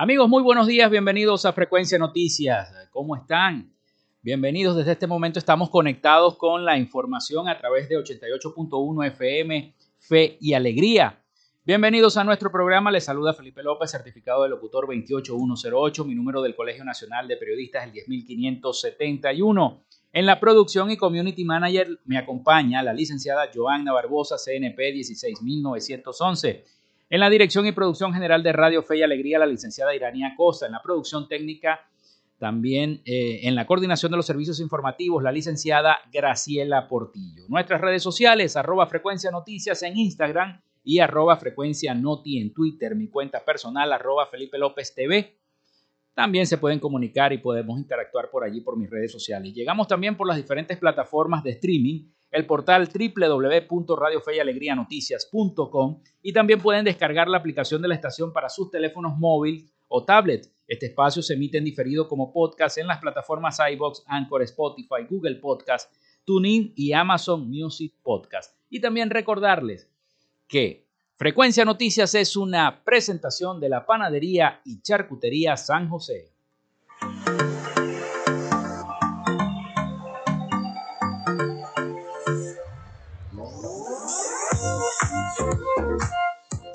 Amigos, muy buenos días, bienvenidos a Frecuencia Noticias. ¿Cómo están? Bienvenidos, desde este momento estamos conectados con la información a través de 88.1 FM, Fe y Alegría. Bienvenidos a nuestro programa, les saluda Felipe López, certificado de locutor 28108, mi número del Colegio Nacional de Periodistas el 10571. En la producción y community manager me acompaña la licenciada Joanna Barbosa, CNP 16911. En la dirección y producción general de Radio Fe y Alegría, la licenciada Iranía Costa. En la producción técnica, también eh, en la coordinación de los servicios informativos, la licenciada Graciela Portillo. Nuestras redes sociales, arroba frecuencia noticias en Instagram y arroba frecuencia noti en Twitter. Mi cuenta personal, arroba Felipe López TV. También se pueden comunicar y podemos interactuar por allí por mis redes sociales. Llegamos también por las diferentes plataformas de streaming el portal www.radiofeyalegrianoticias.com y también pueden descargar la aplicación de la estación para sus teléfonos móvil o tablet. Este espacio se emite en diferido como podcast en las plataformas iBox, Anchor, Spotify, Google Podcast, TuneIn y Amazon Music Podcast. Y también recordarles que Frecuencia Noticias es una presentación de la panadería y charcutería San José.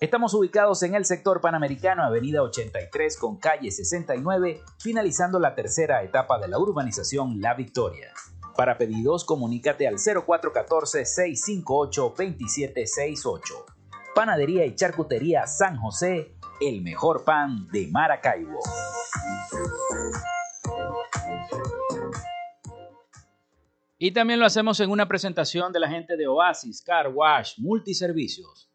Estamos ubicados en el sector panamericano, avenida 83 con calle 69, finalizando la tercera etapa de la urbanización La Victoria. Para pedidos, comunícate al 0414-658-2768. Panadería y Charcutería San José, el mejor pan de Maracaibo. Y también lo hacemos en una presentación de la gente de Oasis Car Wash Multiservicios.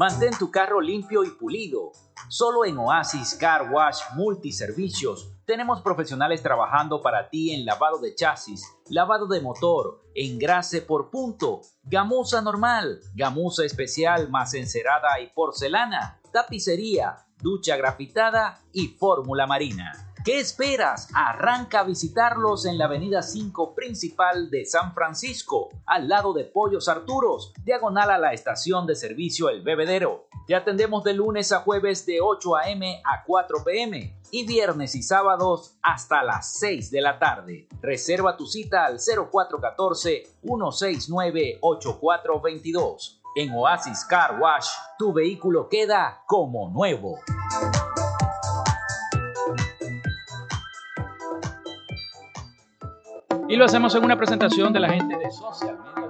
Mantén tu carro limpio y pulido. Solo en Oasis Car Wash Multiservicios tenemos profesionales trabajando para ti en lavado de chasis, lavado de motor, engrase por punto, gamuza normal, gamuza especial más encerada y porcelana, tapicería, ducha grafitada y fórmula marina. ¿Qué esperas? Arranca a visitarlos en la avenida 5 principal de San Francisco, al lado de Pollos Arturos, diagonal a la estación de servicio El Bebedero. Te atendemos de lunes a jueves de 8 a.m. a 4 p.m. y viernes y sábados hasta las 6 de la tarde. Reserva tu cita al 0414-169-8422. En Oasis Car Wash, tu vehículo queda como nuevo. Y lo hacemos en una presentación de la gente de Social Media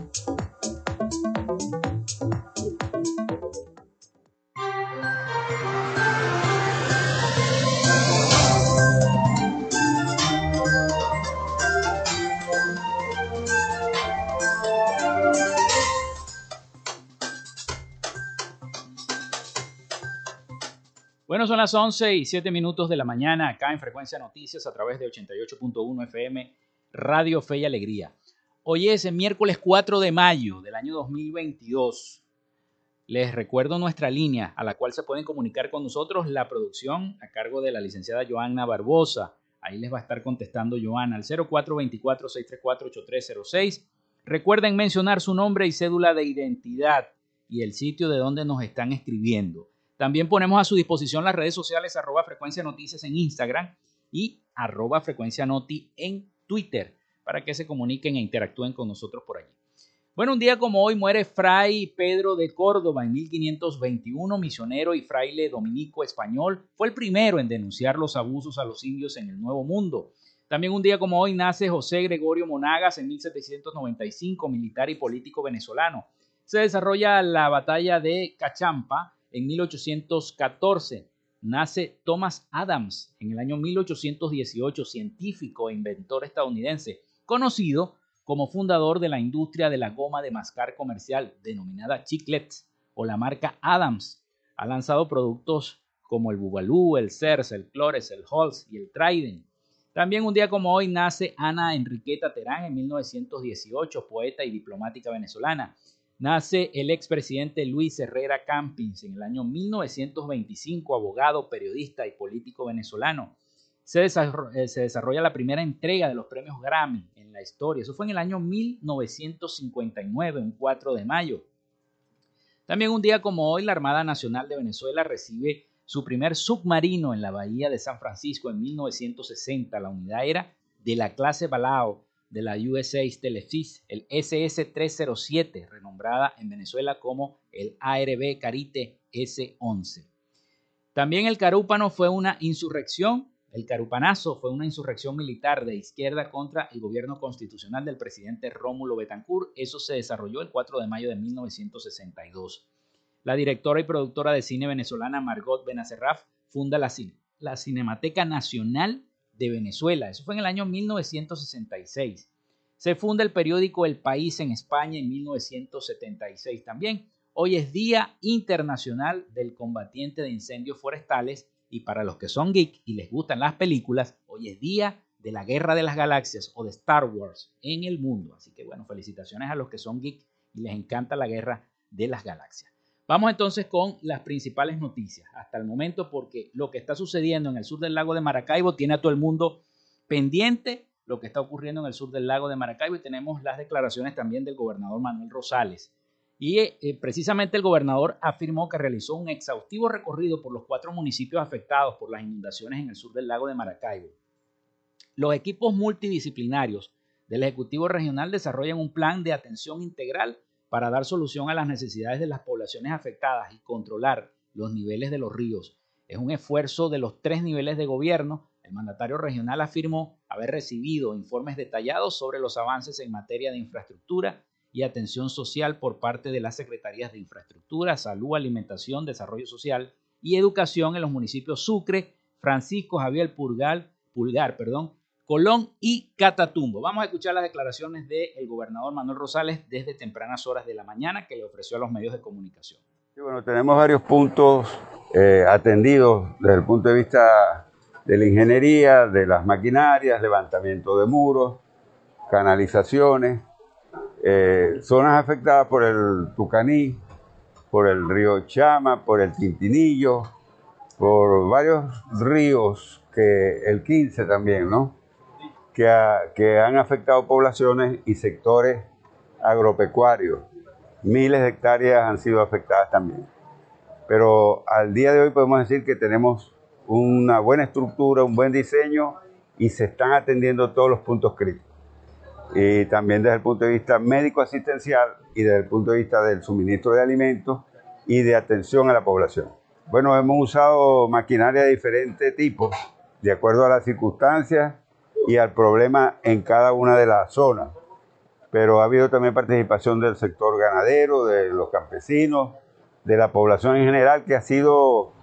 Bueno, son las 11 y 7 minutos de la mañana acá en Frecuencia Noticias a través de 88.1 FM Radio Fe y Alegría. Hoy es el miércoles 4 de mayo del año 2022. Les recuerdo nuestra línea a la cual se pueden comunicar con nosotros la producción a cargo de la licenciada Joanna Barbosa. Ahí les va a estar contestando Joanna al 0424-634-8306. Recuerden mencionar su nombre y cédula de identidad y el sitio de donde nos están escribiendo. También ponemos a su disposición las redes sociales arroba frecuencia noticias en Instagram y arroba frecuencia noti en Twitter para que se comuniquen e interactúen con nosotros por allí. Bueno, un día como hoy muere Fray Pedro de Córdoba en 1521, misionero y fraile dominico español. Fue el primero en denunciar los abusos a los indios en el Nuevo Mundo. También un día como hoy nace José Gregorio Monagas en 1795, militar y político venezolano. Se desarrolla la batalla de Cachampa en 1814. Nace Thomas Adams en el año 1818, científico e inventor estadounidense, conocido como fundador de la industria de la goma de mascar comercial denominada Chiclets o la marca Adams. Ha lanzado productos como el Bugalú, el Cers, el Clores, el Halls y el Trident. También un día como hoy nace Ana Enriqueta Terán en 1918, poeta y diplomática venezolana. Nace el expresidente Luis Herrera Campins en el año 1925, abogado, periodista y político venezolano. Se desarrolla, eh, se desarrolla la primera entrega de los premios Grammy en la historia. Eso fue en el año 1959, un 4 de mayo. También un día como hoy, la Armada Nacional de Venezuela recibe su primer submarino en la bahía de San Francisco en 1960. La unidad era de la clase Balao de la USA's Telefis, el SS-307, renombrada en Venezuela como el ARB Carite S-11. También el Carúpano fue una insurrección, el Carupanazo fue una insurrección militar de izquierda contra el gobierno constitucional del presidente Rómulo Betancourt. Eso se desarrolló el 4 de mayo de 1962. La directora y productora de cine venezolana Margot Benacerraf funda la, la Cinemateca Nacional de Venezuela. Eso fue en el año 1966. Se funda el periódico El País en España en 1976 también. Hoy es Día Internacional del Combatiente de Incendios Forestales y para los que son geek y les gustan las películas, hoy es Día de la Guerra de las Galaxias o de Star Wars en el mundo. Así que bueno, felicitaciones a los que son geek y les encanta la Guerra de las Galaxias. Vamos entonces con las principales noticias hasta el momento porque lo que está sucediendo en el sur del lago de Maracaibo tiene a todo el mundo pendiente lo que está ocurriendo en el sur del lago de Maracaibo y tenemos las declaraciones también del gobernador Manuel Rosales. Y eh, precisamente el gobernador afirmó que realizó un exhaustivo recorrido por los cuatro municipios afectados por las inundaciones en el sur del lago de Maracaibo. Los equipos multidisciplinarios del Ejecutivo Regional desarrollan un plan de atención integral para dar solución a las necesidades de las poblaciones afectadas y controlar los niveles de los ríos. Es un esfuerzo de los tres niveles de gobierno. El mandatario regional afirmó haber recibido informes detallados sobre los avances en materia de infraestructura y atención social por parte de las Secretarías de Infraestructura, Salud, Alimentación, Desarrollo Social y Educación en los municipios Sucre, Francisco Javier Pulgar, Pulgar perdón, Colón y Catatumbo. Vamos a escuchar las declaraciones del gobernador Manuel Rosales desde tempranas horas de la mañana que le ofreció a los medios de comunicación. bueno, tenemos varios puntos eh, atendidos desde el punto de vista de la ingeniería, de las maquinarias, levantamiento de muros, canalizaciones, eh, zonas afectadas por el Tucaní, por el río Chama, por el Tintinillo, por varios ríos que el 15 también, ¿no? Que, han afectado poblaciones y sectores agropecuarios. Miles de hectáreas han sido afectadas también. Pero al día de hoy podemos decir que tenemos una buena estructura, un buen diseño y se están atendiendo todos los puntos críticos. Y también desde el punto de vista médico-asistencial y desde el punto de vista del suministro de alimentos y de atención a la población. Bueno, hemos usado maquinaria de diferentes tipos, de acuerdo a las circunstancias y al problema en cada una de las zonas. Pero ha habido también participación del sector ganadero, de los campesinos, de la población en general, que ha sido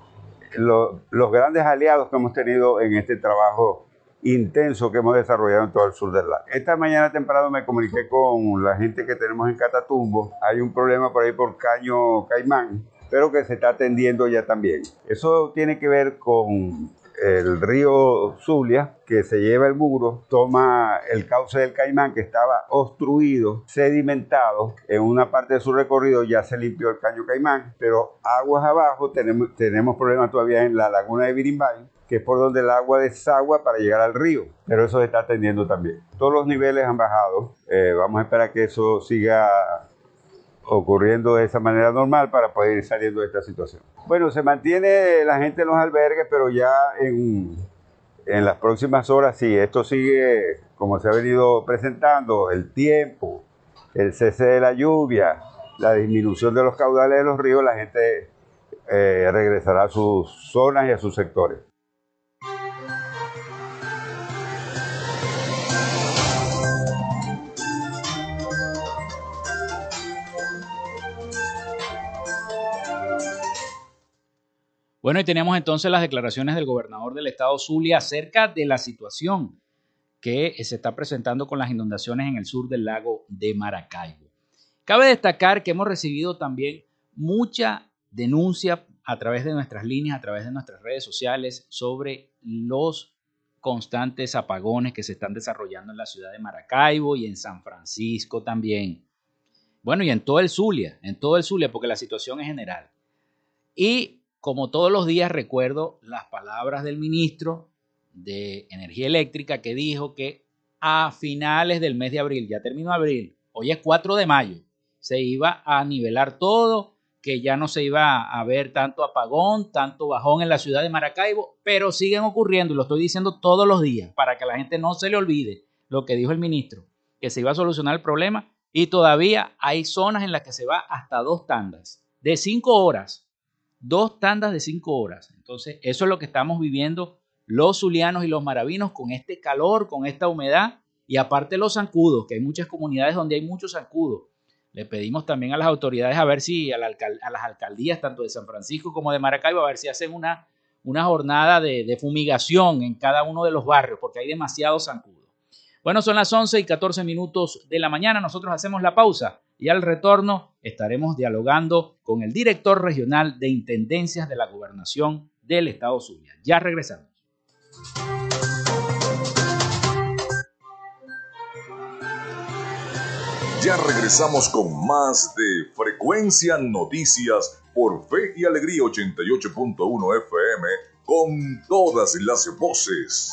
los grandes aliados que hemos tenido en este trabajo intenso que hemos desarrollado en todo el sur del lago. Esta mañana temprano me comuniqué con la gente que tenemos en Catatumbo. Hay un problema por ahí por Caño Caimán, pero que se está atendiendo ya también. Eso tiene que ver con el río Zulia, que se lleva el muro, toma el cauce del Caimán que estaba obstruido, sedimentado. En una parte de su recorrido ya se limpió el caño Caimán, pero aguas abajo tenemos, tenemos problemas todavía en la laguna de Birimbay, que es por donde el agua desagua para llegar al río, pero eso se está atendiendo también. Todos los niveles han bajado, eh, vamos a esperar que eso siga ocurriendo de esa manera normal para poder ir saliendo de esta situación. Bueno, se mantiene la gente en los albergues, pero ya en, en las próximas horas sí, esto sigue como se ha venido presentando, el tiempo, el cese de la lluvia, la disminución de los caudales de los ríos, la gente eh, regresará a sus zonas y a sus sectores. Bueno, y tenemos entonces las declaraciones del gobernador del estado Zulia acerca de la situación que se está presentando con las inundaciones en el sur del lago de Maracaibo. Cabe destacar que hemos recibido también mucha denuncia a través de nuestras líneas, a través de nuestras redes sociales sobre los constantes apagones que se están desarrollando en la ciudad de Maracaibo y en San Francisco también. Bueno, y en todo el Zulia, en todo el Zulia, porque la situación es general. Y como todos los días recuerdo las palabras del ministro de Energía Eléctrica que dijo que a finales del mes de abril, ya terminó abril, hoy es 4 de mayo, se iba a nivelar todo, que ya no se iba a ver tanto apagón, tanto bajón en la ciudad de Maracaibo, pero siguen ocurriendo y lo estoy diciendo todos los días para que la gente no se le olvide lo que dijo el ministro, que se iba a solucionar el problema y todavía hay zonas en las que se va hasta dos tandas de cinco horas dos tandas de cinco horas. Entonces, eso es lo que estamos viviendo los zulianos y los maravinos con este calor, con esta humedad y aparte los zancudos, que hay muchas comunidades donde hay muchos zancudos. Le pedimos también a las autoridades a ver si, a, las alcaldías, tanto de San Francisco como de Maracaibo, a ver si hacen una, una jornada de, fumigación en cada uno de los barrios, porque hay demasiados zancudos. Bueno, son las 11 y 14 minutos de la mañana. Nosotros hacemos la pausa y al retorno estaremos dialogando con el director regional de Intendencias de la Gobernación del Estado Zulia. Ya regresamos. Ya regresamos con más de Frecuencia Noticias por Fe y Alegría 88.1 FM con todas las voces.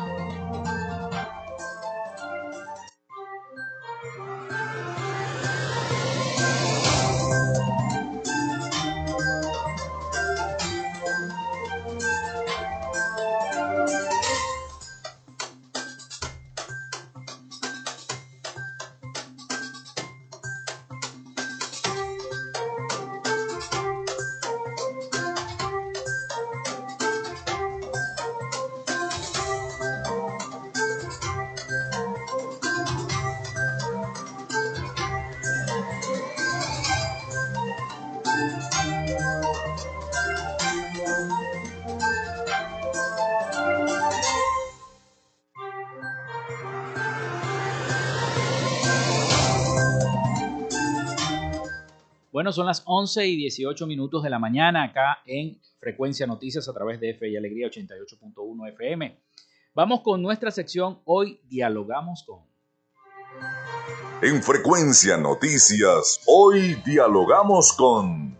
Bueno, son las 11 y 18 minutos de la mañana acá en Frecuencia Noticias a través de F y Alegría 88.1 FM. Vamos con nuestra sección Hoy Dialogamos con. En Frecuencia Noticias, hoy dialogamos con...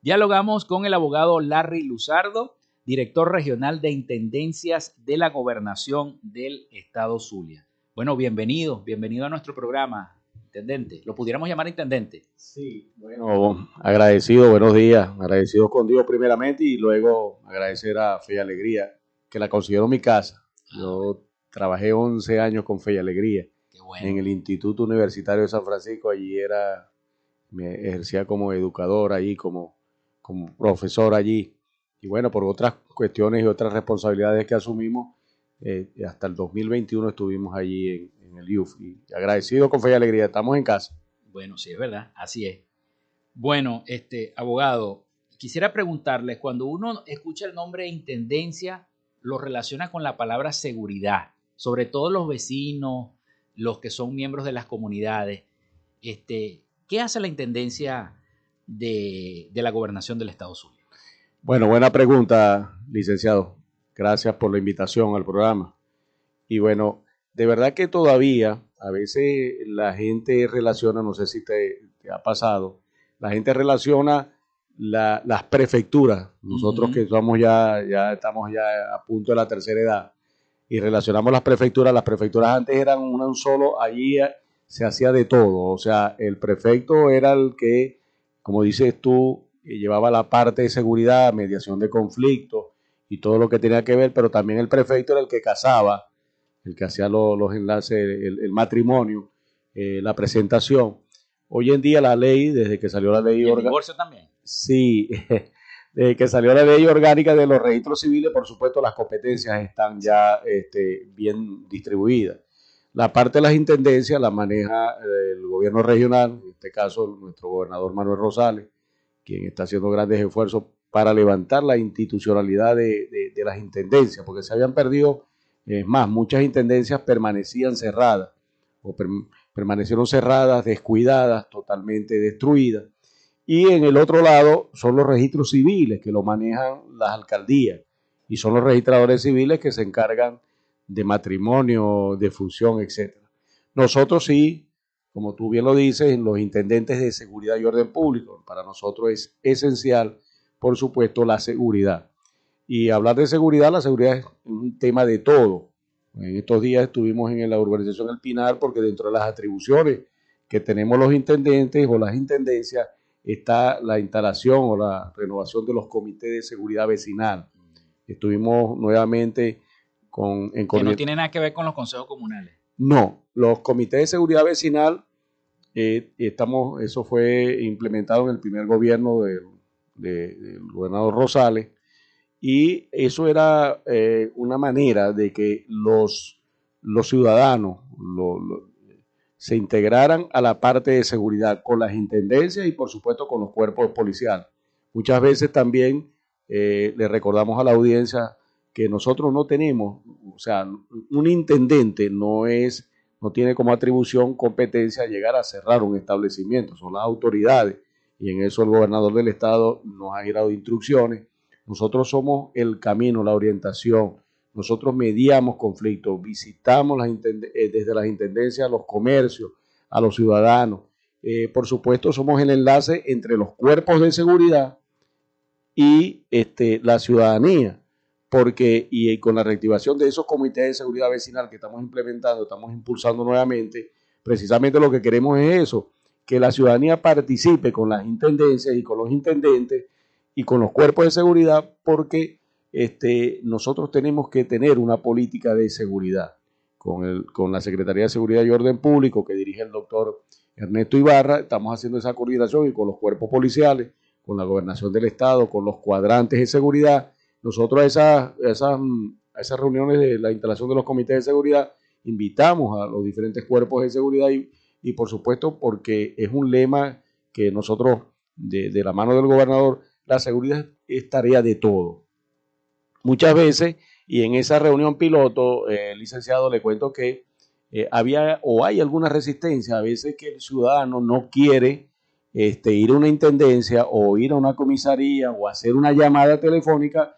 Dialogamos con el abogado Larry Luzardo, director regional de Intendencias de la Gobernación del Estado Zulia. Bueno, bienvenido, bienvenido a nuestro programa, intendente. Lo pudiéramos llamar intendente. Sí, bueno, agradecido, buenos días. Agradecido con Dios primeramente y luego agradecer a Fe y Alegría, que la considero mi casa. Yo trabajé 11 años con Fe y Alegría en el Instituto Universitario de San Francisco. Allí era, me ejercía como educador allí, como, como profesor allí. Y bueno, por otras cuestiones y otras responsabilidades que asumimos, eh, hasta el 2021 estuvimos allí en, en el IUF. Y agradecido con fe y alegría, estamos en casa. Bueno, sí, es verdad, así es. Bueno, este abogado, quisiera preguntarle, cuando uno escucha el nombre de intendencia, lo relaciona con la palabra seguridad, sobre todo los vecinos, los que son miembros de las comunidades. Este, ¿Qué hace la intendencia de, de la gobernación del Estado Zulia? Bueno, buena pregunta, licenciado. Gracias por la invitación al programa. Y bueno, de verdad que todavía a veces la gente relaciona, no sé si te, ha pasado, la gente relaciona las prefecturas, nosotros que somos ya, ya estamos ya a punto de la tercera edad, y relacionamos las prefecturas, las prefecturas antes eran una un solo, allí se hacía de todo, o sea, el prefecto era el que, como dices tú, llevaba la parte de seguridad, mediación de conflictos y todo lo que tenía que ver, pero también el prefecto era el que casaba, el que hacía los, enlaces, el, matrimonio, eh, la presentación. Hoy en día la ley, desde que salió la ley orgánica... divorcio también? Sí, desde que salió la ley orgánica de los registros civiles, por supuesto las competencias están ya este, bien distribuidas. La parte de las intendencias la maneja eh, el gobierno regional, en este caso nuestro gobernador Manuel Rosales, quien está haciendo grandes esfuerzos para levantar la institucionalidad de, las intendencias, porque se habían perdido, es más, muchas intendencias permanecían cerradas o permanecieron cerradas, descuidadas, totalmente destruidas. Y en el otro lado son los registros civiles que lo manejan las alcaldías y son los registradores civiles que se encargan de matrimonio, de función, etc. Nosotros sí, como tú bien lo dices, los intendentes de seguridad y orden público, para nosotros es esencial, por supuesto, la seguridad. Y hablar de seguridad, la seguridad es un tema de todo. En estos días estuvimos en la urbanización El Pinar porque dentro de las atribuciones que tenemos los intendentes o las intendencias está la instalación o la renovación de los comités de seguridad vecinal. Estuvimos nuevamente con... En que no tiene nada que ver con los consejos comunales. No, los comités de seguridad vecinal, eh, estamos, eso fue implementado en el primer gobierno del, gobernador Rosales, y eso era eh, una manera de que los, los ciudadanos se integraran a la parte de seguridad con las intendencias y por supuesto con los cuerpos policiales. Muchas veces también eh, le recordamos a la audiencia que nosotros no tenemos, o sea, un intendente no es, no tiene como atribución competencia llegar a cerrar un establecimiento, son las autoridades y en eso el gobernador del estado nos ha dado instrucciones. Nosotros somos el camino, la orientación. Nosotros mediamos conflictos, visitamos eh, desde las intendencias a los comercios, a los ciudadanos. Eh, por supuesto, somos el enlace entre los cuerpos de seguridad y este, la ciudadanía porque y con la reactivación de esos comités de seguridad vecinal que estamos implementando, estamos impulsando nuevamente, precisamente lo que queremos es eso, que la ciudadanía participe con las intendencias y con los intendentes y con los cuerpos de seguridad, porque este, nosotros tenemos que tener una política de seguridad con, el, con la Secretaría de Seguridad y Orden Público que dirige el doctor Ernesto Ibarra, estamos haciendo esa coordinación y con los cuerpos policiales, con la gobernación del Estado, con los cuadrantes de seguridad, nosotros a esas, esas, esas reuniones de la instalación de los comités de seguridad invitamos a los diferentes cuerpos de seguridad y, y por supuesto porque es un lema que nosotros, de, de, la mano del gobernador, la seguridad es tarea de todo. Muchas veces, y en esa reunión piloto, eh, licenciado, le cuento que eh, había o hay alguna resistencia, a veces que el ciudadano no quiere este, ir a una intendencia o ir a una comisaría o hacer una llamada telefónica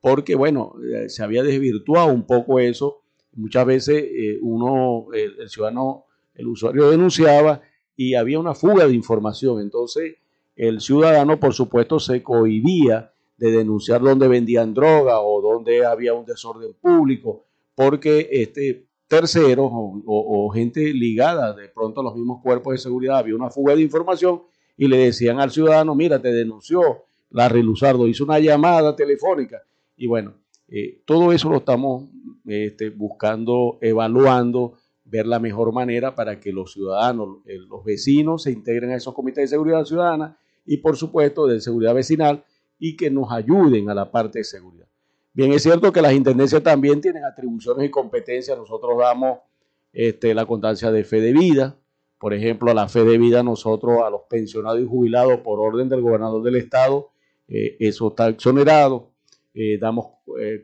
porque bueno, eh, se había desvirtuado un poco eso. Muchas veces eh, uno, el, ciudadano, el usuario denunciaba y había una fuga de información. Entonces, el ciudadano, por supuesto, se cohibía de denunciar dónde vendían droga o dónde había un desorden público, porque este terceros o, gente ligada de pronto a los mismos cuerpos de seguridad había una fuga de información y le decían al ciudadano, mira, te denunció la Luzardo, hizo una llamada telefónica y bueno, eh, todo eso lo estamos este, buscando, evaluando, ver la mejor manera para que los ciudadanos, eh, los vecinos se integren a esos comités de seguridad ciudadana y por supuesto de seguridad vecinal y que nos ayuden a la parte de seguridad. Bien, es cierto que las intendencias también tienen atribuciones y competencias. Nosotros damos este, la constancia de fe de vida. Por ejemplo, a la fe de vida nosotros, a los pensionados y jubilados por orden del gobernador del estado, eh, eso está exonerado. Eh, damos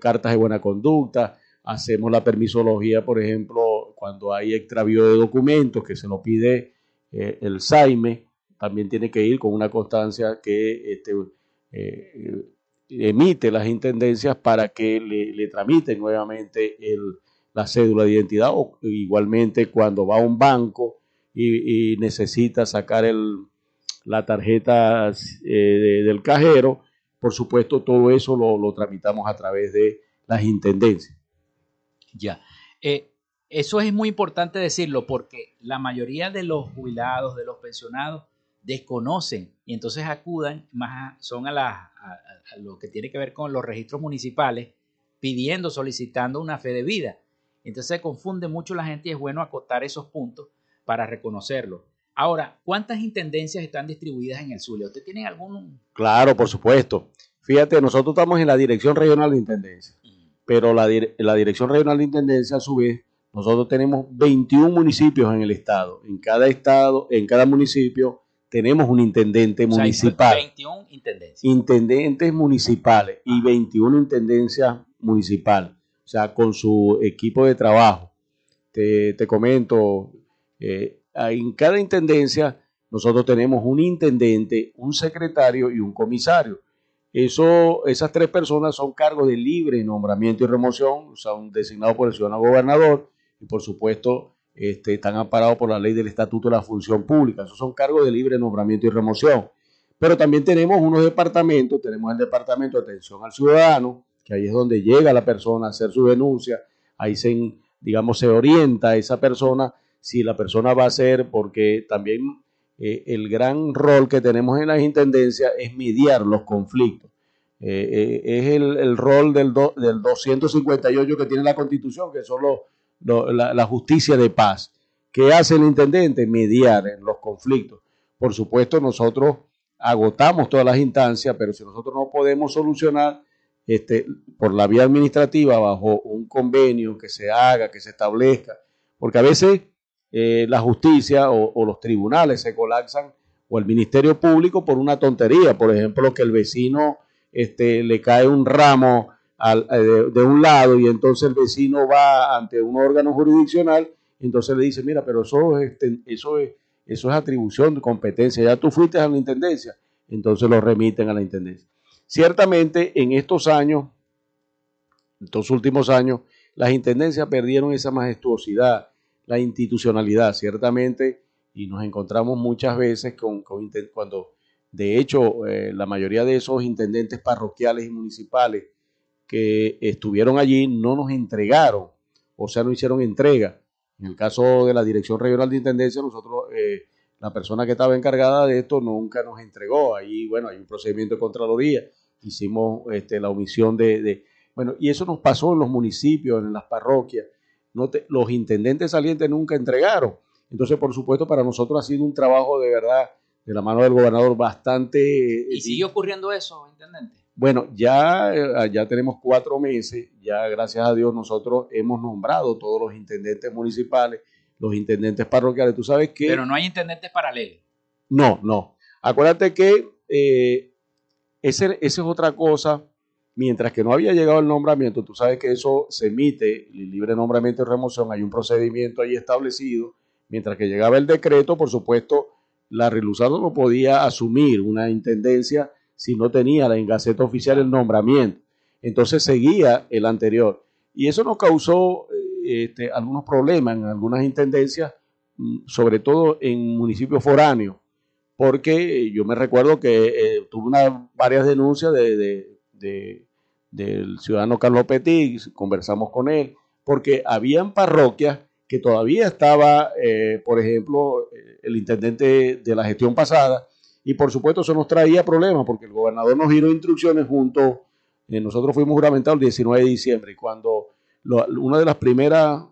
cartas de buena conducta, hacemos la permisología, por ejemplo, cuando hay extravío de documentos que se lo pide eh, el SAIME, también tiene que ir con una constancia que este, emite las intendencias para que le, tramiten nuevamente la cédula de identidad o igualmente cuando va a un banco y, necesita sacar la tarjeta eh, del cajero, por supuesto todo eso lo, tramitamos a través de las intendencias. Ya. Eh, eso es muy importante decirlo porque la mayoría de los jubilados, de los pensionados, desconocen y entonces acudan más son a, la, a lo que tiene que ver con los registros municipales pidiendo, solicitando una fe de vida. Entonces se confunde mucho la gente y es bueno acotar esos puntos para reconocerlo. Ahora, ¿cuántas intendencias están distribuidas en el Zulia? ¿Usted tiene algún...? Claro, por supuesto. Fíjate, nosotros estamos en la Dirección Regional de Intendencia, pero la, la Dirección Regional de Intendencia, a su vez, nosotros tenemos 21 municipios en el estado. En cada estado, en cada municipio, tenemos un intendente municipal. 21 intendencias. Intendentes municipales y 21 intendencias municipales o sea, con su equipo de trabajo. Te, comento, eh, en cada intendencia nosotros tenemos un intendente, un secretario y un comisario. Eso, esas tres personas son cargos de libre nombramiento y remoción, son designados por el ciudadano gobernador y por supuesto este, están amparados por la ley del Estatuto de la Función Pública. Esos son cargos de libre nombramiento y remoción. Pero también tenemos unos departamentos, tenemos el Departamento de Atención al Ciudadano, que ahí es donde llega la persona a hacer su denuncia, ahí se, digamos, se orienta a esa persona si la persona va a ser, porque también eh, el gran rol que tenemos en las intendencias es mediar los conflictos. Eh, eh, es el, rol del, del 258 que tiene la Constitución, que son la, la, justicia de paz. ¿Qué hace el intendente? Mediar en los conflictos. Por supuesto, nosotros agotamos todas las instancias, pero si nosotros no podemos solucionar, este, por la vía administrativa bajo un convenio que se haga, que se establezca, porque a veces eh, la justicia o, los tribunales se colapsan o el Ministerio Público por una tontería, por ejemplo, que el vecino este, le cae un ramo eh, de, un lado y entonces el vecino va ante un órgano jurisdiccional y entonces le dice, mira, pero eso, este, eso, es, eso es atribución de competencia, ya tú fuiste a la Intendencia, entonces lo remiten a la Intendencia. Ciertamente en estos años, estos últimos años, las intendencias perdieron esa majestuosidad, la institucionalidad, ciertamente, y nos encontramos muchas veces con, cuando, de hecho, eh, la mayoría de esos intendentes parroquiales y municipales que estuvieron allí no nos entregaron, o sea, no hicieron entrega. En el caso de la Dirección Regional de Intendencia, nosotros, eh, la persona que estaba encargada de esto nunca nos entregó. Ahí, bueno, hay un procedimiento de Contraloría hicimos este, la omisión de, Bueno, y eso nos pasó en los municipios, en las parroquias. No los intendentes salientes nunca entregaron. Entonces, por supuesto, para nosotros ha sido un trabajo de verdad, de la mano del gobernador, bastante... ¿Y sigue ocurriendo eso, intendente? Bueno, ya, eh, ya tenemos cuatro meses, ya gracias a Dios nosotros hemos nombrado todos los intendentes municipales, los intendentes parroquiales, tú sabes que... Pero no hay intendentes paralelos. No, no. Acuérdate que eh, esa es otra cosa. Mientras que no había llegado el nombramiento, tú sabes que eso se emite, libre nombramiento y remoción, hay un procedimiento ahí establecido. Mientras que llegaba el decreto, por supuesto, la Reluzado no podía asumir una intendencia si no tenía en Gaceta Oficial el nombramiento. Entonces seguía el anterior. Y eso nos causó eh, este, algunos problemas en algunas intendencias, mm, sobre todo en municipios foráneos porque yo me recuerdo que eh, tuve varias denuncias de, del ciudadano Carlos Petit, conversamos con él, porque habían parroquias que todavía estaba, eh, por ejemplo, eh, el intendente de la gestión pasada, y por supuesto eso nos traía problemas, porque el gobernador nos dio instrucciones junto, nosotros fuimos juramentados el 19 de diciembre, y cuando una de las primeras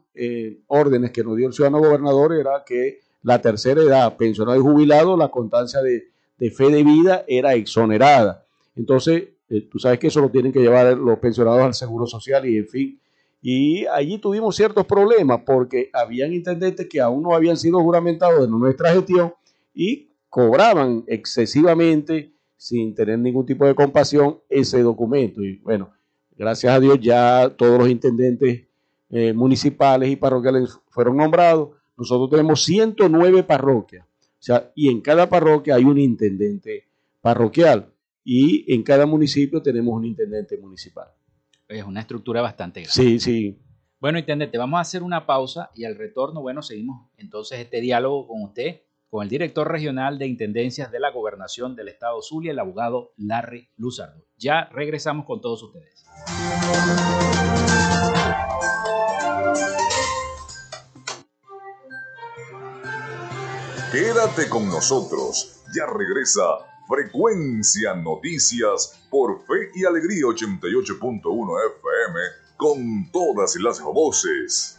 órdenes que nos dio el ciudadano gobernador era que la tercera edad, pensionado y jubilado, la constancia de, fe de vida era exonerada. Entonces, eh, tú sabes que eso lo tienen que llevar los pensionados al Seguro Social y en fin. Y allí tuvimos ciertos problemas porque habían intendentes que aún no habían sido juramentados en nuestra gestión y cobraban excesivamente sin tener ningún tipo de compasión ese documento. Y bueno, gracias a Dios ya todos los intendentes eh, municipales y parroquiales fueron nombrados nosotros tenemos 109 parroquias, o sea, y en cada parroquia hay un intendente parroquial y en cada municipio tenemos un intendente municipal. Es una estructura bastante grande. Sí, sí. Bueno, intendente, vamos a hacer una pausa y al retorno, bueno, seguimos entonces este diálogo con usted, con el director regional de Intendencias de la Gobernación del Estado Zulia, el abogado Larry Luzardo. Ya regresamos con todos ustedes. Quédate con nosotros. Ya regresa Frecuencia Noticias por Fe y Alegría 88.1 FM con todas las voces.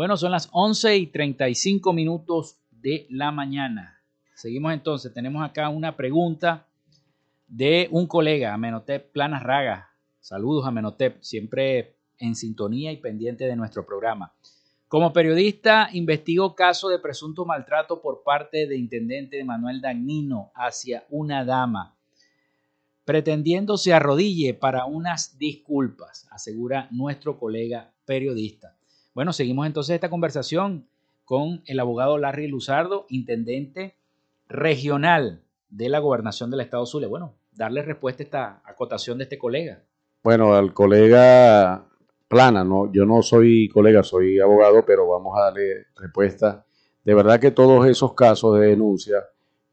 Bueno, son las 11 y 35 minutos de la mañana. Seguimos entonces. Tenemos acá una pregunta de un colega, Amenotep Planas Raga. Saludos, Amenotep, siempre en sintonía y pendiente de nuestro programa. Como periodista, investigo caso de presunto maltrato por parte de intendente Manuel Dagnino hacia una dama, pretendiendo se arrodille para unas disculpas, asegura nuestro colega periodista. Bueno, seguimos entonces esta conversación con el abogado Larry Luzardo, intendente regional de la gobernación del estado Zulia. Bueno, darle respuesta a esta acotación de este colega. Bueno, al colega Plana, no, yo no soy colega, soy abogado, pero vamos a darle respuesta. De verdad que todos esos casos de denuncia,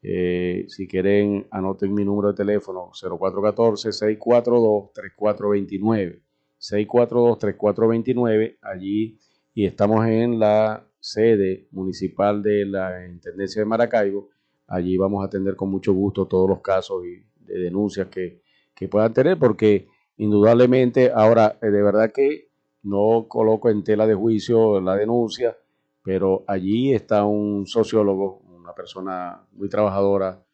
eh, si quieren, anoten mi número de teléfono, 0414-642-3429. 642-3429, allí y estamos en la sede municipal de la Intendencia de Maracaibo. Allí vamos a atender con mucho gusto todos los casos y de denuncias que, puedan tener, porque indudablemente ahora eh, de verdad que no coloco en tela de juicio la denuncia, pero allí está un sociólogo, una persona muy trabajadora,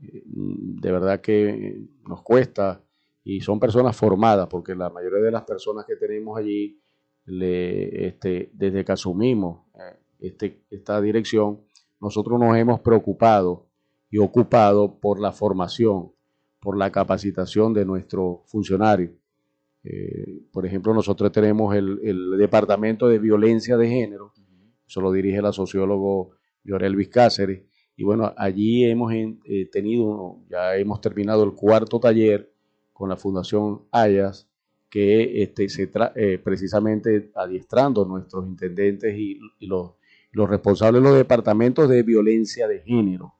eh, de verdad que nos cuesta y son personas formadas, porque la mayoría de las personas que tenemos allí le, este, desde que asumimos eh, este, esta dirección, nosotros nos hemos preocupado y ocupado por la formación, por la capacitación de nuestros funcionarios. Eh, por ejemplo, nosotros tenemos el, Departamento de Violencia de Género, eso lo dirige la sociólogo Llorel Vizcáceres, y bueno, allí hemos eh, tenido, ya hemos terminado el cuarto taller con la Fundación Ayas, que este, se eh, precisamente adiestrando nuestros intendentes y, los, los, responsables de los departamentos de violencia de género.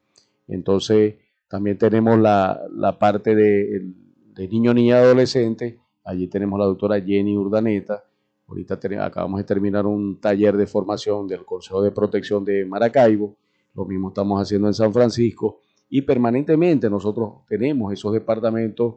Entonces, también tenemos la, la parte de, de niño, niña, adolescente. Allí tenemos la doctora Jenny Urdaneta. Ahorita acabamos de terminar un taller de formación del Consejo de Protección de Maracaibo. Lo mismo estamos haciendo en San Francisco. Y permanentemente nosotros tenemos esos departamentos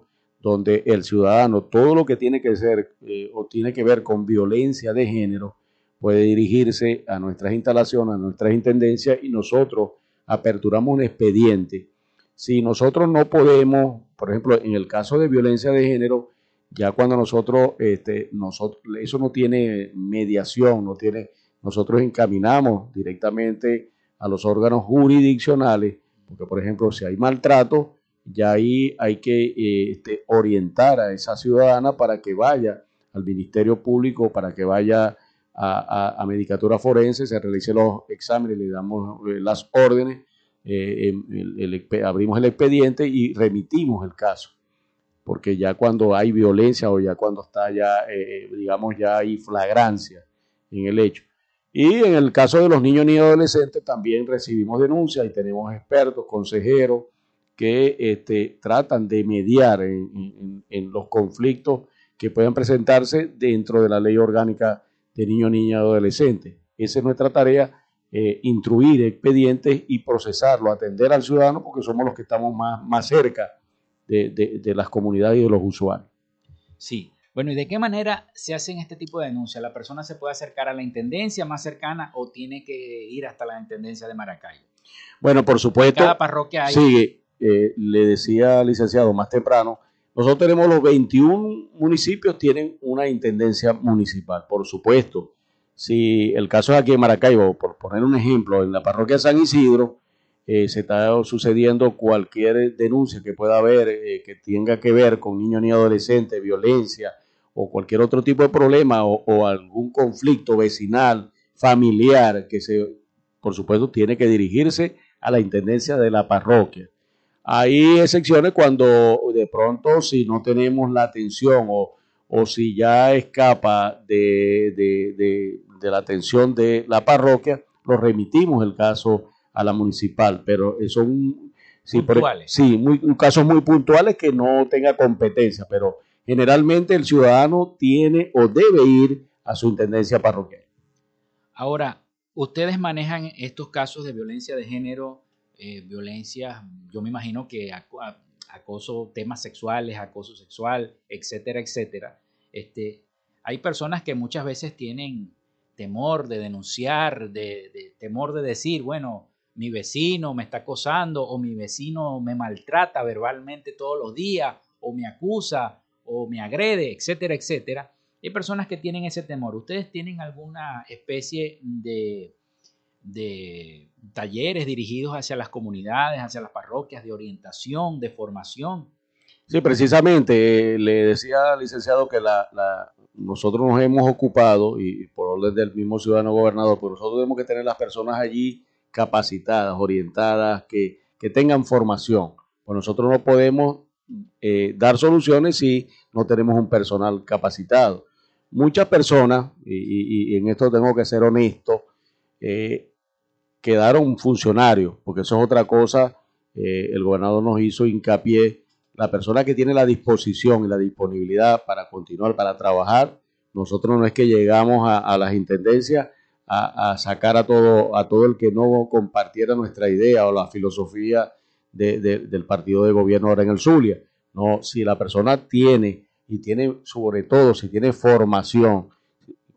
donde el ciudadano, todo lo que tiene que ser eh, o tiene que ver con violencia de género, puede dirigirse a nuestras instalaciones, a nuestras intendencias y nosotros aperturamos un expediente. Si nosotros no podemos, por ejemplo, en el caso de violencia de género, ya cuando nosotros, este, nosotros eso no tiene mediación, no tiene, nosotros encaminamos directamente a los órganos jurisdiccionales, porque por ejemplo, si hay maltrato, ya ahí hay que eh, este, orientar a esa ciudadana para que vaya al Ministerio Público, para que vaya a, Medicatura Forense, se realice los exámenes, le damos eh, las órdenes, eh, abrimos el expediente y remitimos el caso. Porque ya cuando hay violencia o ya cuando está ya, digamos, ya hay flagrancia en el hecho. Y en el caso de los niños y adolescentes también recibimos denuncias y tenemos expertos, consejeros, que este, tratan de mediar en, los conflictos que puedan presentarse dentro de la ley orgánica de niños, niñas y adolescentes. Esa es nuestra tarea, eh, instruir expedientes y procesarlo, atender al ciudadano porque somos los que estamos más, más cerca de, de las comunidades y de los usuarios. Sí, bueno, ¿y de qué manera se hacen este tipo de denuncias? ¿La persona se puede acercar a la intendencia más cercana o tiene que ir hasta la intendencia de Maracaibo? Bueno, por supuesto. Cada parroquia hay. Sí, eh, le decía al licenciado más temprano, nosotros tenemos los 21 municipios, tienen una intendencia municipal, por supuesto. Si el caso es aquí en Maracaibo, por poner un ejemplo, en la parroquia San Isidro, eh, se está sucediendo cualquier denuncia que pueda haber eh, que tenga que ver con niños ni adolescentes, violencia o cualquier otro tipo de problema o, o, algún conflicto vecinal, familiar, que se, por supuesto, tiene que dirigirse a la intendencia de la parroquia. Hay excepciones cuando de pronto si no tenemos la atención o, o si ya escapa de, de, la atención de la parroquia, lo remitimos el caso a la municipal, pero son sí, sí muy, casos muy puntuales que no tenga competencia, pero generalmente el ciudadano tiene o debe ir a su intendencia parroquial. Ahora, ustedes manejan estos casos de violencia de género eh, violencia, yo me imagino que acoso, temas sexuales, acoso sexual, etcétera, etcétera. Este, hay personas que muchas veces tienen temor de denunciar, de, temor de decir, bueno, mi vecino me está acosando o mi vecino me maltrata verbalmente todos los días o me acusa o me agrede, etcétera, etcétera. Hay personas que tienen ese temor. ¿Ustedes tienen alguna especie de, de talleres dirigidos hacia las comunidades, hacia las parroquias, de orientación, de formación. Sí, precisamente, eh, le decía al licenciado que la, nosotros nos hemos ocupado, y por orden del mismo ciudadano gobernador, pero nosotros tenemos que tener las personas allí capacitadas, orientadas, que, tengan formación. Pues nosotros no podemos eh, dar soluciones si no tenemos un personal capacitado. Muchas personas, y, en esto tengo que ser honesto, eh, quedaron funcionarios, porque eso es otra cosa. Eh, el gobernador nos hizo hincapié, la persona que tiene la disposición y la disponibilidad para continuar, para trabajar, nosotros no es que llegamos a, las intendencias a, sacar a todo, a todo el que no compartiera nuestra idea o la filosofía del partido de gobierno ahora en el Zulia. No, si la persona tiene, y tiene sobre todo, si tiene formación,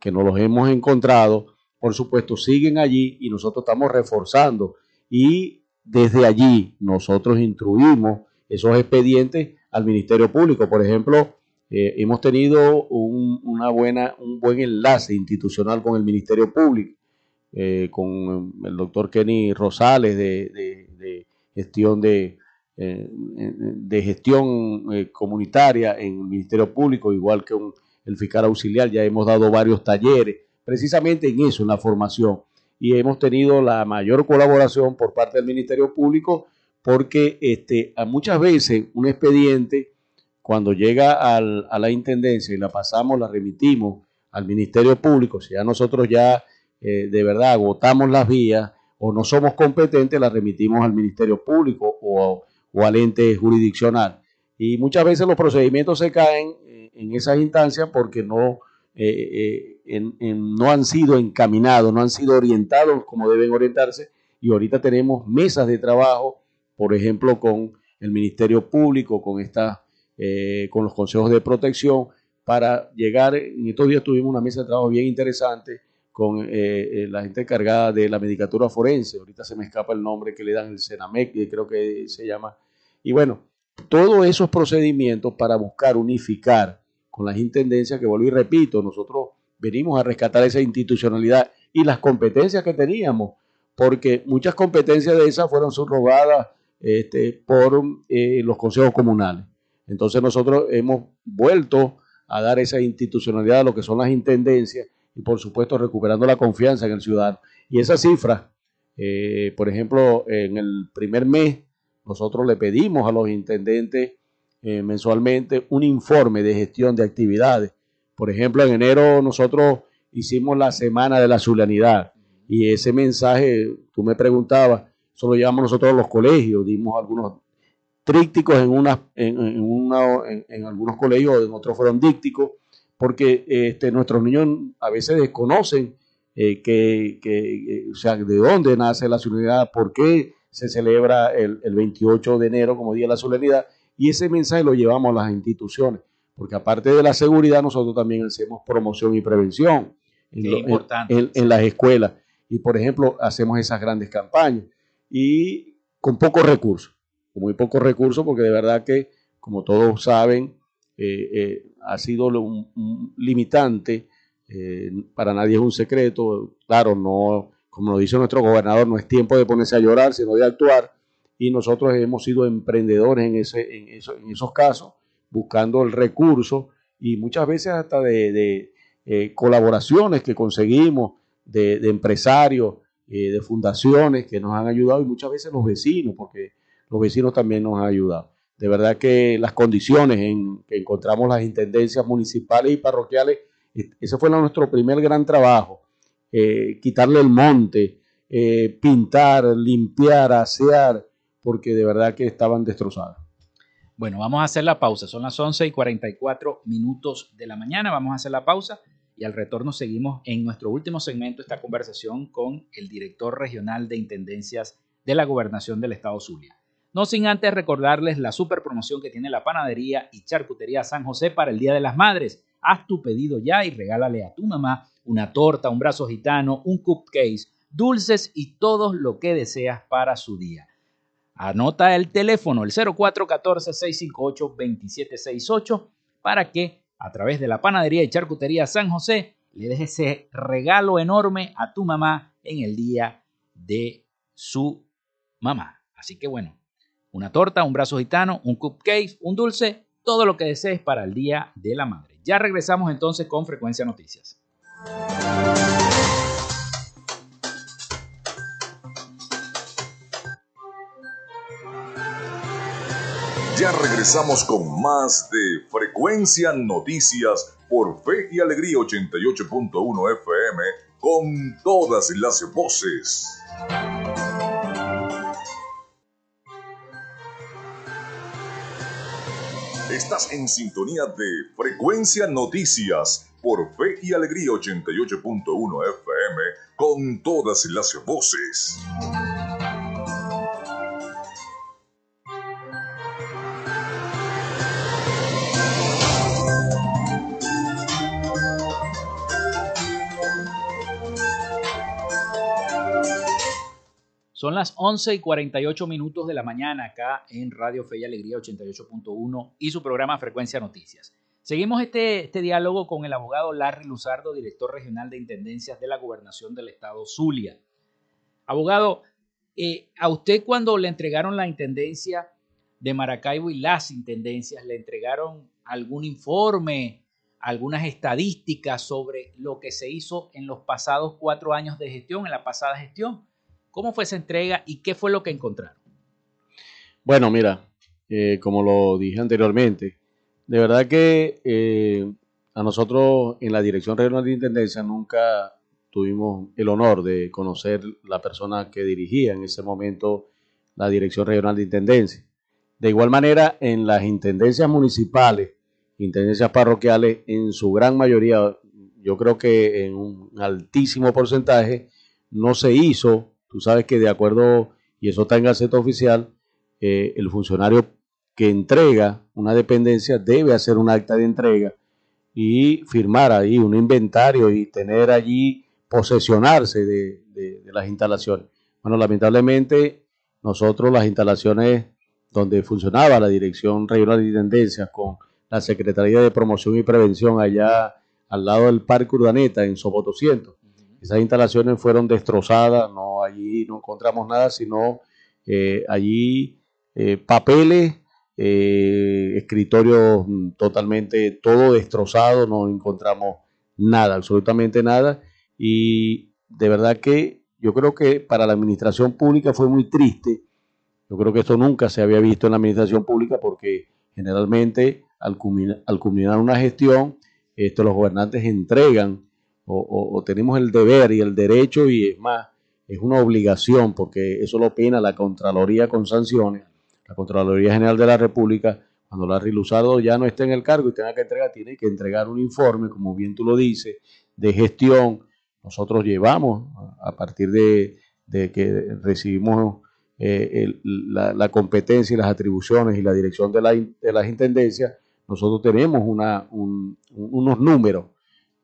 que nos los hemos encontrado, por supuesto, siguen allí y nosotros estamos reforzando. Y desde allí nosotros instruimos esos expedientes al Ministerio Público. Por ejemplo, eh, hemos tenido un, una buena, un buen enlace institucional con el Ministerio Público, eh, con el doctor Kenny Rosales de, gestión de, eh, de gestión comunitaria en el Ministerio Público, igual que el fiscal auxiliar. Ya hemos dado varios talleres precisamente en eso, en la formación. Y hemos tenido la mayor colaboración por parte del Ministerio Público porque este, muchas veces un expediente, cuando llega a la Intendencia y la pasamos, la remitimos al Ministerio Público, si ya nosotros ya eh, de verdad agotamos las vías o no somos competentes, la remitimos al Ministerio Público o, al ente jurisdiccional. Y muchas veces los procedimientos se caen eh, en esas instancias porque no eh, eh, no han sido encaminados, no han sido orientados como deben orientarse y ahorita tenemos mesas de trabajo, por ejemplo, con el Ministerio Público, con, esta, eh, con los consejos de protección, para llegar, en estos días tuvimos una mesa de trabajo bien interesante con la gente encargada de la medicatura forense, ahorita se me escapa el nombre que le dan el Senamec, creo que se llama, y bueno, todos esos procedimientos para buscar unificar con las intendencias que vuelvo y repito, nosotros venimos a rescatar esa institucionalidad y las competencias que teníamos, porque muchas competencias de esas fueron subrogadas este, por eh, los consejos comunales. Entonces nosotros hemos vuelto a dar esa institucionalidad a lo que son las intendencias y por supuesto recuperando la confianza en el ciudadano. Y esa cifra, eh, por ejemplo, en el primer mes nosotros le pedimos a los intendentes eh, mensualmente un informe de gestión de actividades. Por ejemplo, en enero nosotros hicimos la semana de la zulianidad y ese mensaje, tú me preguntabas, eso lo llevamos nosotros a los colegios, dimos algunos trípticos en, una, en, en, algunos colegios, en otros fueron dípticos, porque este, nuestros niños a veces desconocen eh, que, que, o sea, de dónde nace la solemnidad, por qué se celebra el, el, 28 de enero como Día de la Solemnidad, y ese mensaje lo llevamos a las instituciones, porque aparte de la seguridad, nosotros también hacemos promoción y prevención en, en las escuelas, y por ejemplo, hacemos esas grandes campañas, y con pocos recursos con muy pocos recursos, porque de verdad que, como todos saben, eh, eh, ha sido un, limitante, eh, para nadie es un secreto, claro, no, como lo dice nuestro gobernador, no es tiempo de ponerse a llorar, sino de actuar, y nosotros hemos sido emprendedores en, ese, en, esos casos, buscando el recurso y muchas veces hasta de, colaboraciones que conseguimos de, empresarios, de fundaciones que nos han ayudado y muchas veces los vecinos, porque los vecinos también nos han ayudado. De verdad que las condiciones en que encontramos las intendencias municipales y parroquiales, ese fue nuestro primer gran trabajo, eh, quitarle el monte, eh, pintar, limpiar, asear, porque de verdad que estaban destrozadas. Bueno, vamos a hacer la pausa. Son las 11 y 44 minutos de la mañana. Vamos a hacer la pausa y al retorno seguimos en nuestro último segmento esta conversación con el director regional de Intendencias de la Gobernación del Estado Zulia. No sin antes recordarles la super promoción que tiene la panadería y charcutería San José para el Día de las Madres. Haz tu pedido ya y regálale a tu mamá una torta, un brazo gitano, un cupcake, dulces y todo lo que deseas para su día. Anota el teléfono, el 0414-658-2768, para que a través de la panadería y charcutería San José le dejes ese regalo enorme a tu mamá en el día de su mamá. Así que bueno, una torta, un brazo gitano, un cupcake, un dulce, todo lo que desees para el Día de la Madre. Ya regresamos entonces con Frecuencia Noticias. Ya regresamos con más de Frecuencia Noticias por Fe y Alegría 88.1 FM con todas las voces. Estás en sintonía de Frecuencia Noticias por Fe y Alegría 88.1 FM con todas las voces. Son las 11 y 48 minutos de la mañana acá en Radio Fe y Alegría 88.1 y su programa Frecuencia Noticias. Seguimos este, este diálogo con el abogado Larry Luzardo, director regional de Intendencias de la Gobernación del Estado Zulia. Abogado, eh, a usted cuando le entregaron la Intendencia de Maracaibo y las Intendencias, ¿le entregaron algún informe, algunas estadísticas sobre lo que se hizo en los pasados cuatro años de gestión, en la pasada gestión? ¿Cómo fue esa entrega y qué fue lo que encontraron? Bueno, mira, eh, como lo dije anteriormente, de verdad que eh, a nosotros en la Dirección Regional de Intendencia nunca tuvimos el honor de conocer la persona que dirigía en ese momento la Dirección Regional de Intendencia. De igual manera, en las intendencias municipales, intendencias parroquiales, en su gran mayoría, yo creo que en un altísimo porcentaje, no se hizo Tú sabes que de acuerdo, y eso está en Gaceta Oficial, eh, el funcionario que entrega una dependencia debe hacer un acta de entrega y firmar ahí un inventario y tener allí, posesionarse de, las instalaciones. Bueno, lamentablemente nosotros las instalaciones donde funcionaba la Dirección Regional de Intendencias con la Secretaría de Promoción y Prevención allá al lado del Parque Urdaneta en Sopo Esas instalaciones fueron destrozadas, no allí no encontramos nada, sino eh, allí eh, papeles, eh, escritorios mm, totalmente todo destrozado, no encontramos nada, absolutamente nada. Y de verdad que yo creo que para la administración pública fue muy triste. Yo creo que esto nunca se había visto en la administración pública porque generalmente al culminar, una gestión, esto, los gobernantes entregan o, tenemos el deber y el derecho y es más, es una obligación porque eso lo pena la Contraloría con sanciones, la Contraloría General de la República, cuando Larry Luzardo ya no esté en el cargo y tenga que entregar, tiene que entregar un informe, como bien tú lo dices, de gestión. Nosotros llevamos, a partir de, que recibimos eh, la, competencia y las atribuciones y la dirección de, de las intendencias, nosotros tenemos una, unos números.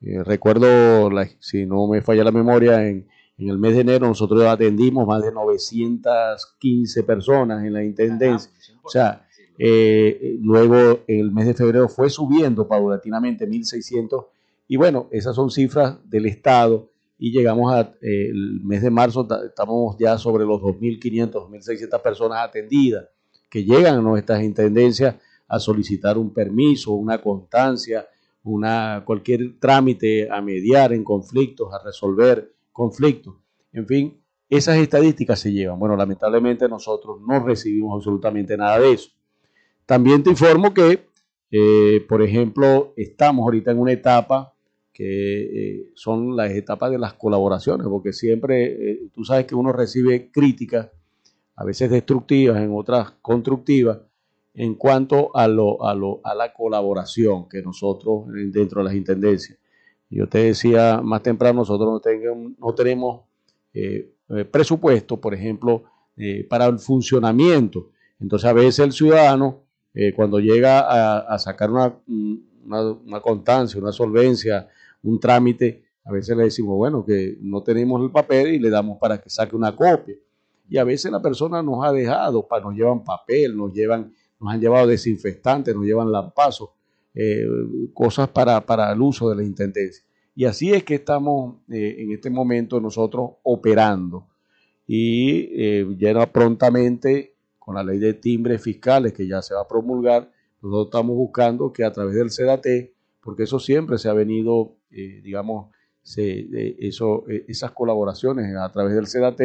Eh, recuerdo, si no me falla la memoria, en, el mes de enero nosotros atendimos más de 915 personas en la intendencia. O sea, eh, luego el mes de febrero fue subiendo paulatinamente 1.600. Y bueno, esas son cifras del Estado y llegamos al eh, mes de marzo, estamos ya sobre los 2.500, 2.600 personas atendidas que llegan a nuestras intendencias a solicitar un permiso, una constancia, una, cualquier trámite a mediar en conflictos, a resolver conflictos. En fin, esas estadísticas se llevan. Bueno, lamentablemente nosotros no recibimos absolutamente nada de eso. También te informo que, eh, por ejemplo, estamos ahorita en una etapa que eh, son las etapas de las colaboraciones, porque siempre eh, tú sabes que uno recibe críticas, a veces destructivas, en otras constructivas, en cuanto a, lo, a, lo, a la colaboración que nosotros dentro de las intendencias. Yo te decía más temprano, nosotros no, tenemos, no tenemos eh, eh, presupuesto, por ejemplo, eh, para el funcionamiento. Entonces a veces el ciudadano, cuando llega a, sacar una, una, constancia, una solvencia, un trámite, a veces le decimos, bueno, que no tenemos el papel y le damos para que saque una copia. Y a veces la persona nos ha dejado, nos llevan papel, nos llevan nos han llevado desinfectantes, nos llevan lampazos, eh, cosas para, para, el uso de la intendencia. Y así es que estamos eh, en este momento nosotros operando. Y eh, ya prontamente, con la ley de timbres fiscales que ya se va a promulgar, nosotros estamos buscando que a través del CDAT, porque eso siempre se ha venido, digamos, eso, esas colaboraciones a través del CDAT,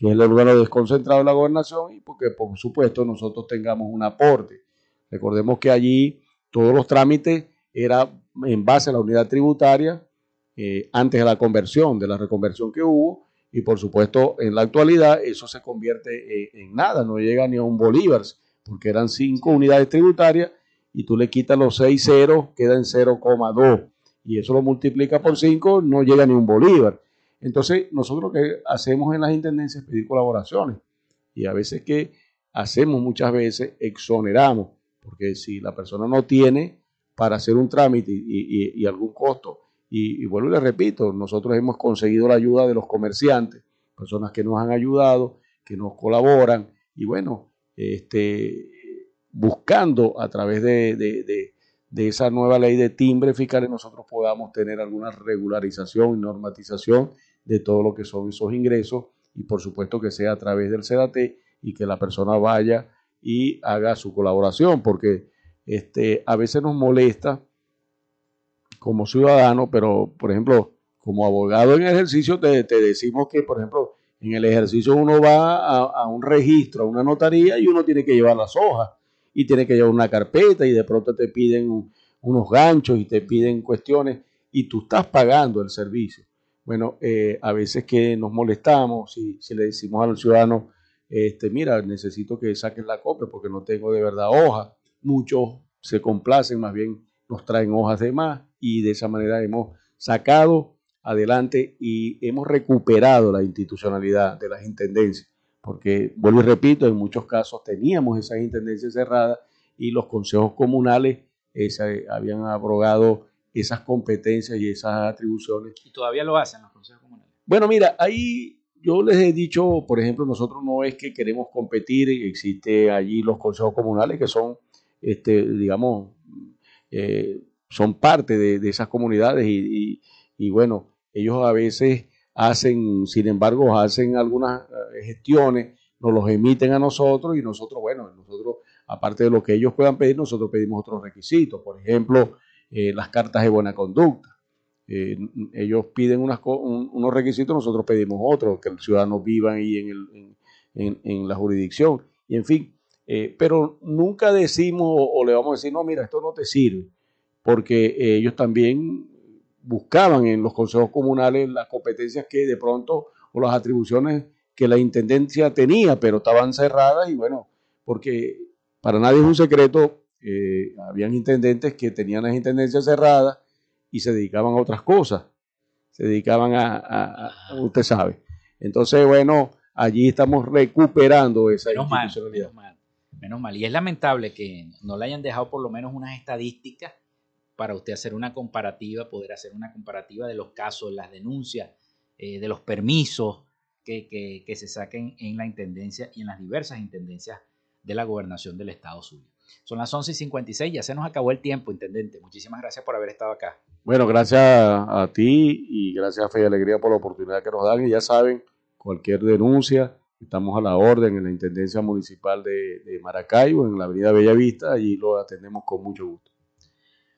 que es el órgano desconcentrado de la gobernación, y porque por supuesto nosotros tengamos un aporte. Recordemos que allí todos los trámites eran en base a la unidad tributaria eh, antes de la conversión, de la reconversión que hubo, y por supuesto en la actualidad eso se convierte eh, en nada, no llega ni a un bolívar, porque eran cinco unidades tributarias y tú le quitas los seis ceros, queda en 0,2 y eso lo multiplica por 5, no llega ni un bolívar. Entonces, nosotros lo que hacemos en las intendencias es pedir colaboraciones. Y a veces que hacemos muchas veces, exoneramos, porque si la persona no tiene para hacer un trámite y, algún costo, y, vuelvo y le repito, nosotros hemos conseguido la ayuda de los comerciantes, personas que nos han ayudado, que nos colaboran, y bueno, este, buscando a través de, de esa nueva ley de timbre fiscales nosotros podamos tener alguna regularización y normatización de todo lo que son esos ingresos y por supuesto que sea a través del CDAT y que la persona vaya y haga su colaboración, porque este, a veces nos molesta como ciudadano, pero por ejemplo, como abogado en ejercicio te, decimos que, por ejemplo, en el ejercicio uno va a, un registro, a una notaría y uno tiene que llevar las hojas y tiene que llevar una carpeta y de pronto te piden unos ganchos y te piden cuestiones y tú estás pagando el servicio. Bueno, eh, a veces que nos molestamos y si le decimos al ciudadano, este, mira, necesito que saquen la copia porque no tengo de verdad hojas. Muchos se complacen, más bien nos traen hojas de más y de esa manera hemos sacado adelante y hemos recuperado la institucionalidad de las intendencias. Porque, vuelvo y repito, en muchos casos teníamos esas intendencias cerradas y los consejos comunales eh, habían abrogado esas competencias y esas atribuciones. ¿Y todavía lo hacen los consejos comunales? Bueno, mira, ahí yo les he dicho, por ejemplo, nosotros no es que queremos competir, existe allí los consejos comunales que son, este, digamos, eh, son parte de, esas comunidades y, bueno, ellos a veces hacen, sin embargo, hacen algunas eh, gestiones, nos los emiten a nosotros y nosotros, bueno, nosotros, aparte de lo que ellos puedan pedir, nosotros pedimos otros requisitos. Por ejemplo, eh, las cartas de buena conducta. Eh, ellos piden unos requisitos, nosotros pedimos otros, que el ciudadano viva ahí en, el, en, en, la jurisdicción. Y en fin, pero nunca decimos o, le vamos a decir, no, mira, esto no te sirve, porque ellos también buscaban en los consejos comunales las competencias que de pronto o las atribuciones que la intendencia tenía, pero estaban cerradas y bueno, porque para nadie es un secreto, eh, habían intendentes que tenían las intendencias cerradas y se dedicaban a otras cosas, se dedicaban a, usted sabe. Entonces, bueno, allí estamos recuperando esa menos menos mal, menos mal. Y es lamentable que no le hayan dejado por lo menos unas estadísticas para usted hacer una comparativa, poder hacer una comparativa de los casos, las denuncias, eh, de los permisos que, se saquen en la intendencia y en las diversas intendencias de la gobernación del Estado suyo. Son las 11 y 56, ya se nos acabó el tiempo, intendente. Muchísimas gracias por haber estado acá. Bueno, gracias a ti y gracias a Fe y Alegría por la oportunidad que nos dan. Y ya saben, cualquier denuncia, estamos a la orden en la Intendencia Municipal de, de Maracaibo, en la Avenida Bellavista, allí lo atendemos con mucho gusto.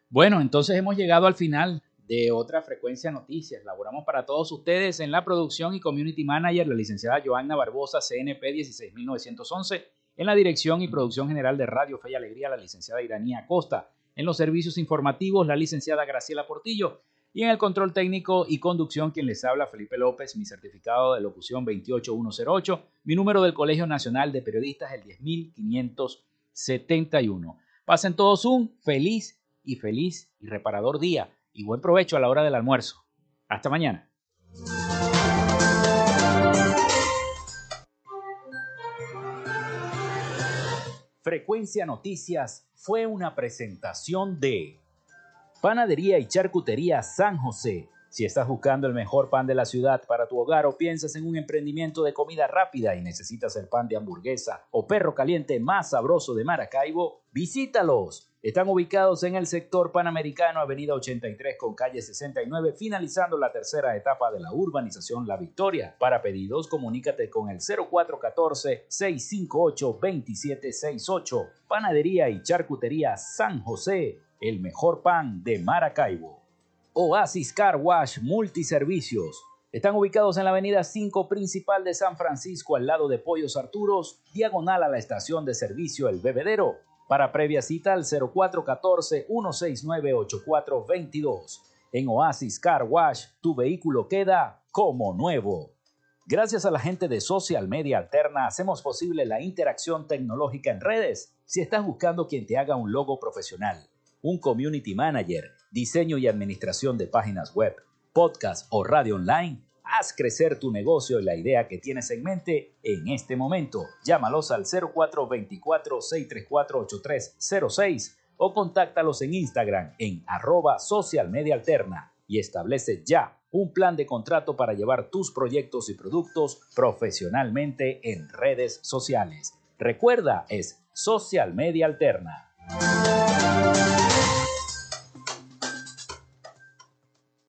Bueno, entonces hemos llegado al final de otra frecuencia noticias. Laboramos para todos ustedes en la producción y community manager, la licenciada Joanna Barbosa, CNP 16911, en la dirección y producción general de Radio Fe y Alegría, la licenciada Iranía Costa, en los servicios informativos, la licenciada Graciela Portillo, y en el control técnico y conducción, quien les habla, Felipe López, mi certificado de locución 28108, mi número del Colegio Nacional de Periodistas, el 10571. Pasen todos un feliz y feliz y reparador día y buen provecho a la hora del almuerzo. Hasta mañana. Frecuencia Noticias fue una presentación de Panadería y Charcutería San José si estás buscando el mejor pan de la ciudad para tu hogar o piensas en un emprendimiento de comida rápida y necesitas el pan de hamburguesa o perro caliente más sabroso de Maracaibo, visítalos. Están ubicados en el sector panamericano, avenida 83 con calle 69, finalizando la tercera etapa de la urbanización La Victoria. Para pedidos, comunícate con el 0414-658-2768. Panadería y Charcutería San José, el mejor pan de Maracaibo. Oasis Car Wash Multiservicios. Están ubicados en la avenida 5 principal de San Francisco, al lado de Pollos Arturos, diagonal a la estación de servicio El Bebedero. Para previa cita al 0414-169-8422. En Oasis Car Wash, tu vehículo queda como nuevo. Gracias a la gente de Social Media Alterna hacemos posible la interacción tecnológica en redes. Si estás buscando quien te haga un logo profesional, un community manager, diseño y administración de páginas web, podcast o radio online, haz crecer tu negocio y la idea que tienes en mente en este momento. Llámalos al 0424-634-8306 o contáctalos en Instagram en arroba social y establece ya un plan de contrato para llevar tus proyectos y productos profesionalmente en redes sociales. Recuerda, es Social Media Alterna.